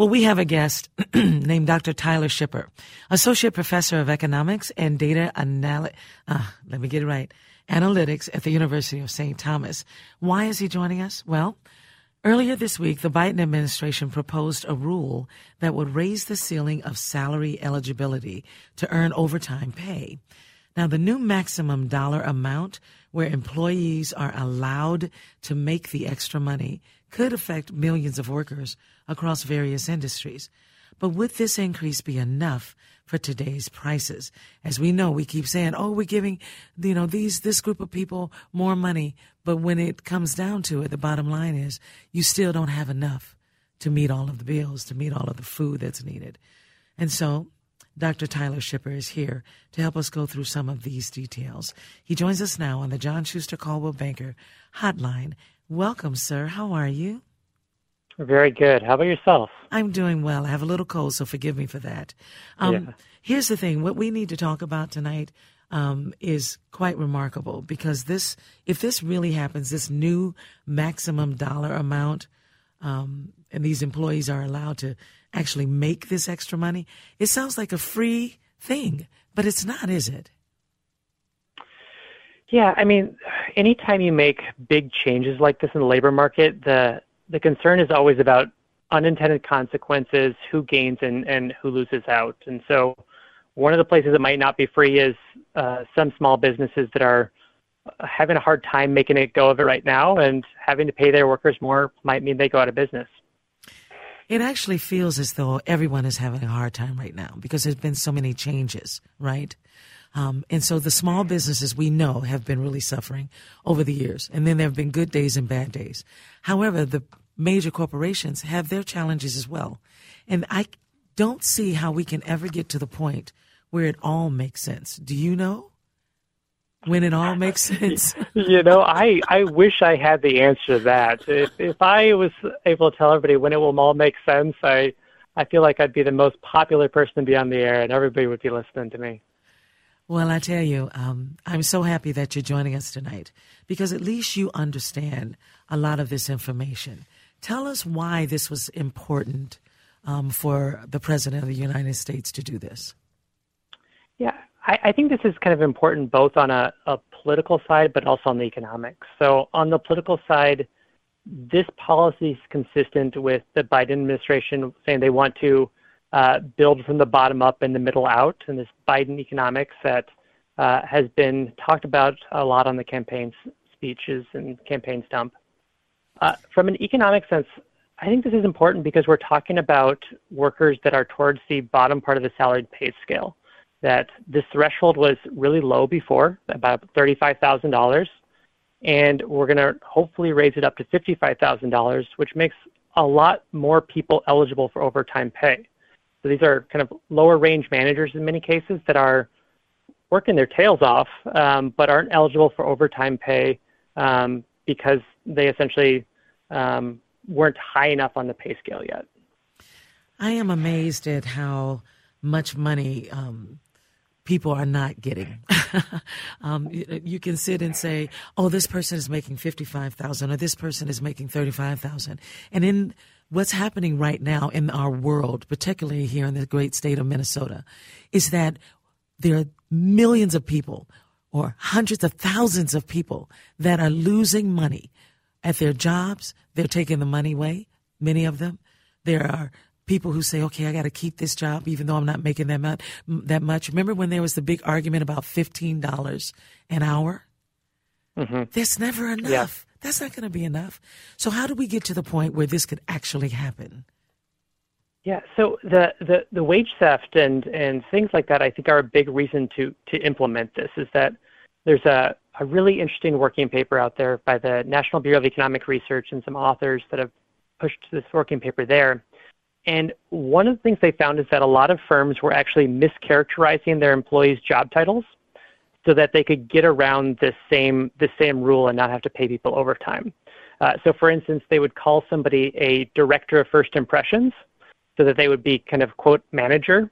Well, we have a guest named Dr. Tyler Schipper, Associate Professor of Economics and Data Analytics. Uh, let me get it right. Analytics at the University of St. Thomas. Why is he joining us? Well, earlier this week, the Biden administration proposed a rule that would raise the ceiling of salary eligibility to earn overtime pay. Now, the new maximum dollar amount where employees are allowed to make the extra money could affect millions of workers across various industries. But would this increase be enough for today's prices? As we know, we keep saying, "Oh, we're giving, you know, these this group of people more money," but when it comes down to it, the bottom line is you still don't have enough to meet all of the bills, to meet all of the food that's needed. And so Dr. Tyler Schipper is here to help us go through some of these details. He joins us now on the John Schuster Coldwell Banker Hotline Welcome, sir. How are you? Very good. How about yourself? I'm doing well. I have a little cold, so forgive me for that. Um, yeah. Here's the thing what we need to talk about tonight um, is quite remarkable because this, if this really happens, this new maximum dollar amount, um, and these employees are allowed to actually make this extra money, it sounds like a free thing, but it's not, is it? Yeah, I mean, anytime you make big changes like this in the labor market, the the concern is always about unintended consequences, who gains and, and who loses out. And so, one of the places that might not be free is uh, some small businesses that are having a hard time making it go of it right now, and having to pay their workers more might mean they go out of business. It actually feels as though everyone is having a hard time right now because there's been so many changes, right? Um, and so the small businesses we know have been really suffering over the years. And then there have been good days and bad days. However, the major corporations have their challenges as well. And I don't see how we can ever get to the point where it all makes sense. Do you know? When it all makes sense. you know, I, I wish I had the answer to that. If if I was able to tell everybody when it will all make sense, I I feel like I'd be the most popular person to be on the air and everybody would be listening to me. Well, I tell you, um, I'm so happy that you're joining us tonight because at least you understand a lot of this information. Tell us why this was important um, for the President of the United States to do this. Yeah, I, think this is kind of important both on a, political side but also on the economics. So, on the political side, this policy is consistent with the Biden administration saying they want to uh, build from the bottom up and the middle out, and this Biden economics that uh, has been talked about a lot on the campaign speeches and campaign stump. Uh, from an economic sense, I think this is important because we're talking about workers that are towards the bottom part of the salaried pay scale. That this threshold was really low before, about $35,000, and we're going to hopefully raise it up to $55,000, which makes a lot more people eligible for overtime pay. So these are kind of lower range managers in many cases that are working their tails off, um, but aren't eligible for overtime pay um, because they essentially um, weren't high enough on the pay scale yet. I am amazed at how much money um, people are not getting. um, you, you, can sit and say, "Oh, this person is making fifty-five thousand, or this person is making thirty-five thousand," and in what's happening right now in our world, particularly here in the great state of Minnesota, is that there are millions of people or hundreds of thousands of people that are losing money at their jobs. They're taking the money away, many of them. There are people who say, okay, I got to keep this job even though I'm not making that much, that much. Remember when there was the big argument about $15 an hour? Mm-hmm. There's never enough. Yeah. That's not going to be enough. So how do we get to the point where this could actually happen? Yeah, so the, the, the wage theft and, and things like that, I think, are a big reason to, to implement this. Is that there's a, a really interesting working paper out there by the National Bureau of Economic Research and some authors that have pushed this working paper there. And one of the things they found is that a lot of firms were actually mischaracterizing their employees' job titles so that they could get around this same the same rule and not have to pay people overtime. Uh, so, for instance, they would call somebody a director of first impressions, so that they would be kind of quote manager.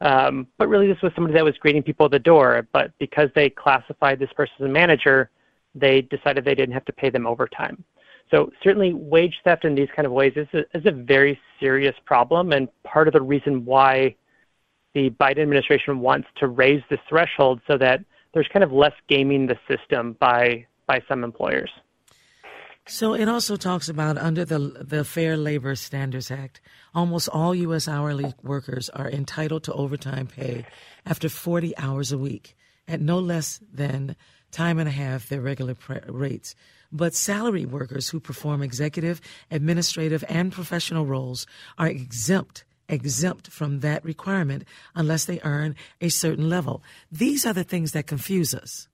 Um, but really, this was somebody that was greeting people at the door. But because they classified this person as a manager, they decided they didn't have to pay them overtime. So certainly wage theft in these kind of ways is a, is a very serious problem and part of the reason why the Biden administration wants to raise this threshold so that there's kind of less gaming the system by by some employers. So it also talks about under the the Fair Labor Standards Act, almost all U.S. hourly workers are entitled to overtime pay after 40 hours a week at no less than time and a half their regular rates. But salary workers who perform executive, administrative, and professional roles are exempt exempt from that requirement unless they earn a certain level. These are the things that confuse us.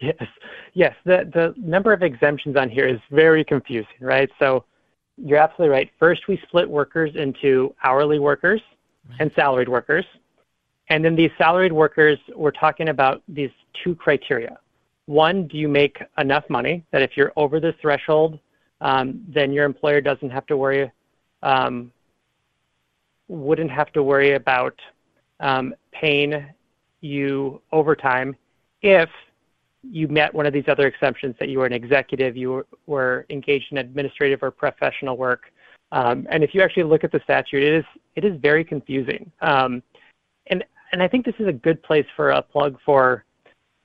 Yes, yes. The the number of exemptions on here is very confusing, right? So you're absolutely right. First, we split workers into hourly workers right. and salaried workers. And then these salaried workers, we're talking about these two criteria. One, do you make enough money that if you're over this threshold, um, then your employer doesn't have to worry, um, wouldn't have to worry about um, paying you overtime if you met one of these other exemptions that you were an executive, you were, were engaged in administrative or professional work. Um, and if you actually look at the statute, it is it is very confusing. Um, and I think this is a good place for a plug for,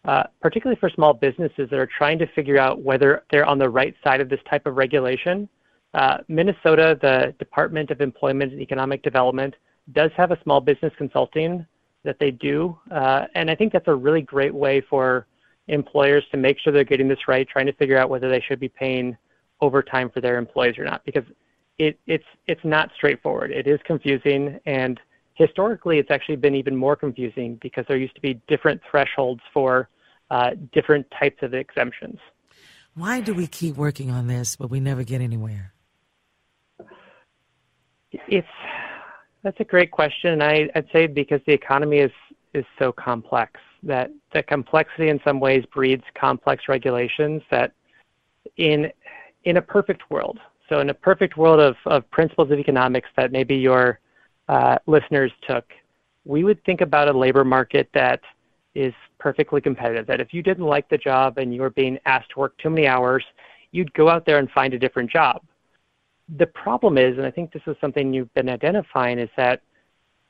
uh, particularly for small businesses that are trying to figure out whether they're on the right side of this type of regulation. Uh, Minnesota, the Department of Employment and Economic Development, does have a small business consulting that they do, uh, and I think that's a really great way for employers to make sure they're getting this right, trying to figure out whether they should be paying overtime for their employees or not, because it, it's it's not straightforward. It is confusing, and historically, it's actually been even more confusing because there used to be different thresholds for uh, different types of exemptions. Why do we keep working on this, but we never get anywhere? It's that's a great question. I, I'd say because the economy is is so complex that the complexity in some ways breeds complex regulations that in in a perfect world. So in a perfect world of, of principles of economics that maybe your Uh, listeners took, we would think about a labor market that is perfectly competitive. That if you didn't like the job and you were being asked to work too many hours, you'd go out there and find a different job. The problem is, and I think this is something you've been identifying, is that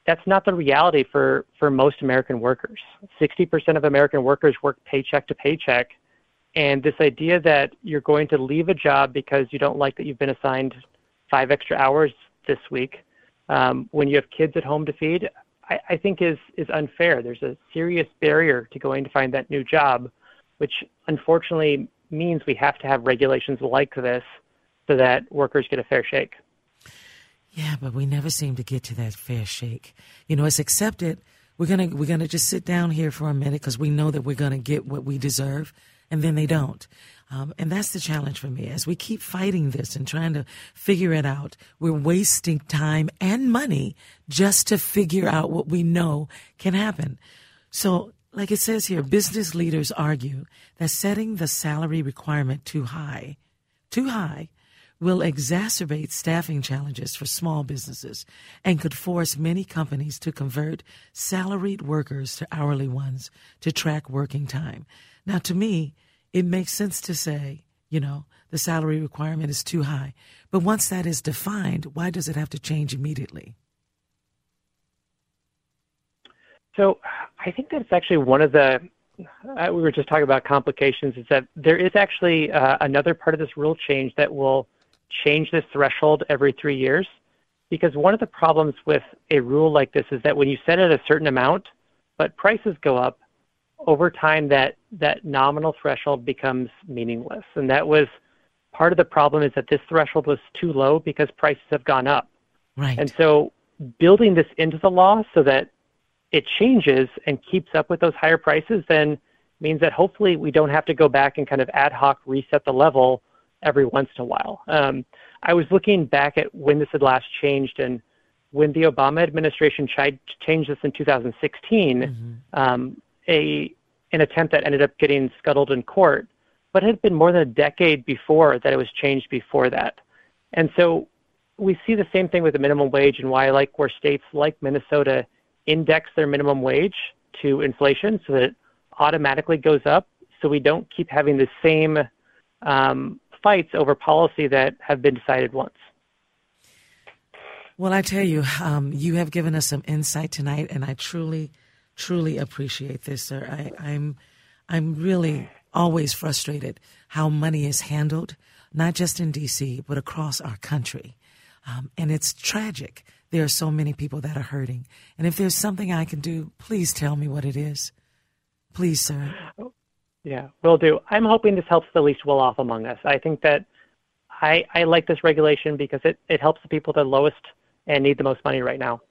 that's not the reality for, for most American workers. 60% of American workers work paycheck to paycheck. And this idea that you're going to leave a job because you don't like that you've been assigned five extra hours this week um, when you have kids at home to feed, I, I think is is unfair. There's a serious barrier to going to find that new job, which unfortunately means we have to have regulations like this so that workers get a fair shake. Yeah, but we never seem to get to that fair shake. You know, it's accepted. We're gonna we're gonna just sit down here for a minute because we know that we're gonna get what we deserve, and then they don't. Um, and that's the challenge for me. As we keep fighting this and trying to figure it out, we're wasting time and money just to figure out what we know can happen. So, like it says here, business leaders argue that setting the salary requirement too high, too high, will exacerbate staffing challenges for small businesses and could force many companies to convert salaried workers to hourly ones to track working time. Now, to me, it makes sense to say, you know, the salary requirement is too high. But once that is defined, why does it have to change immediately? So I think that's actually one of the, uh, we were just talking about complications, is that there is actually uh, another part of this rule change that will change this threshold every three years. Because one of the problems with a rule like this is that when you set it a certain amount, but prices go up, over time that that nominal threshold becomes meaningless. And that was part of the problem is that this threshold was too low because prices have gone up. Right. And so building this into the law so that it changes and keeps up with those higher prices then means that hopefully we don't have to go back and kind of ad hoc reset the level every once in a while. Um, I was looking back at when this had last changed, and when the Obama administration tried to change this in 2016, mm-hmm. um, a an attempt that ended up getting scuttled in court, but it had been more than a decade before that it was changed before that. And so we see the same thing with the minimum wage and why I like where states like Minnesota index their minimum wage to inflation so that it automatically goes up so we don't keep having the same um, fights over policy that have been decided once. Well, I tell you, um, you have given us some insight tonight, and I truly, truly appreciate this, sir. I, I'm, I'm really always frustrated how money is handled, not just in D.C. but across our country, um, and it's tragic. There are so many people that are hurting, and if there's something I can do, please tell me what it is. Please, sir. Yeah, will do. I'm hoping this helps the least well off among us. I think that I, I like this regulation because it, it helps the people the lowest and need the most money right now.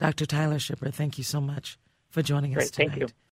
Dr. Tyler Schipper, thank you so much for joining Great, us tonight. Thank you.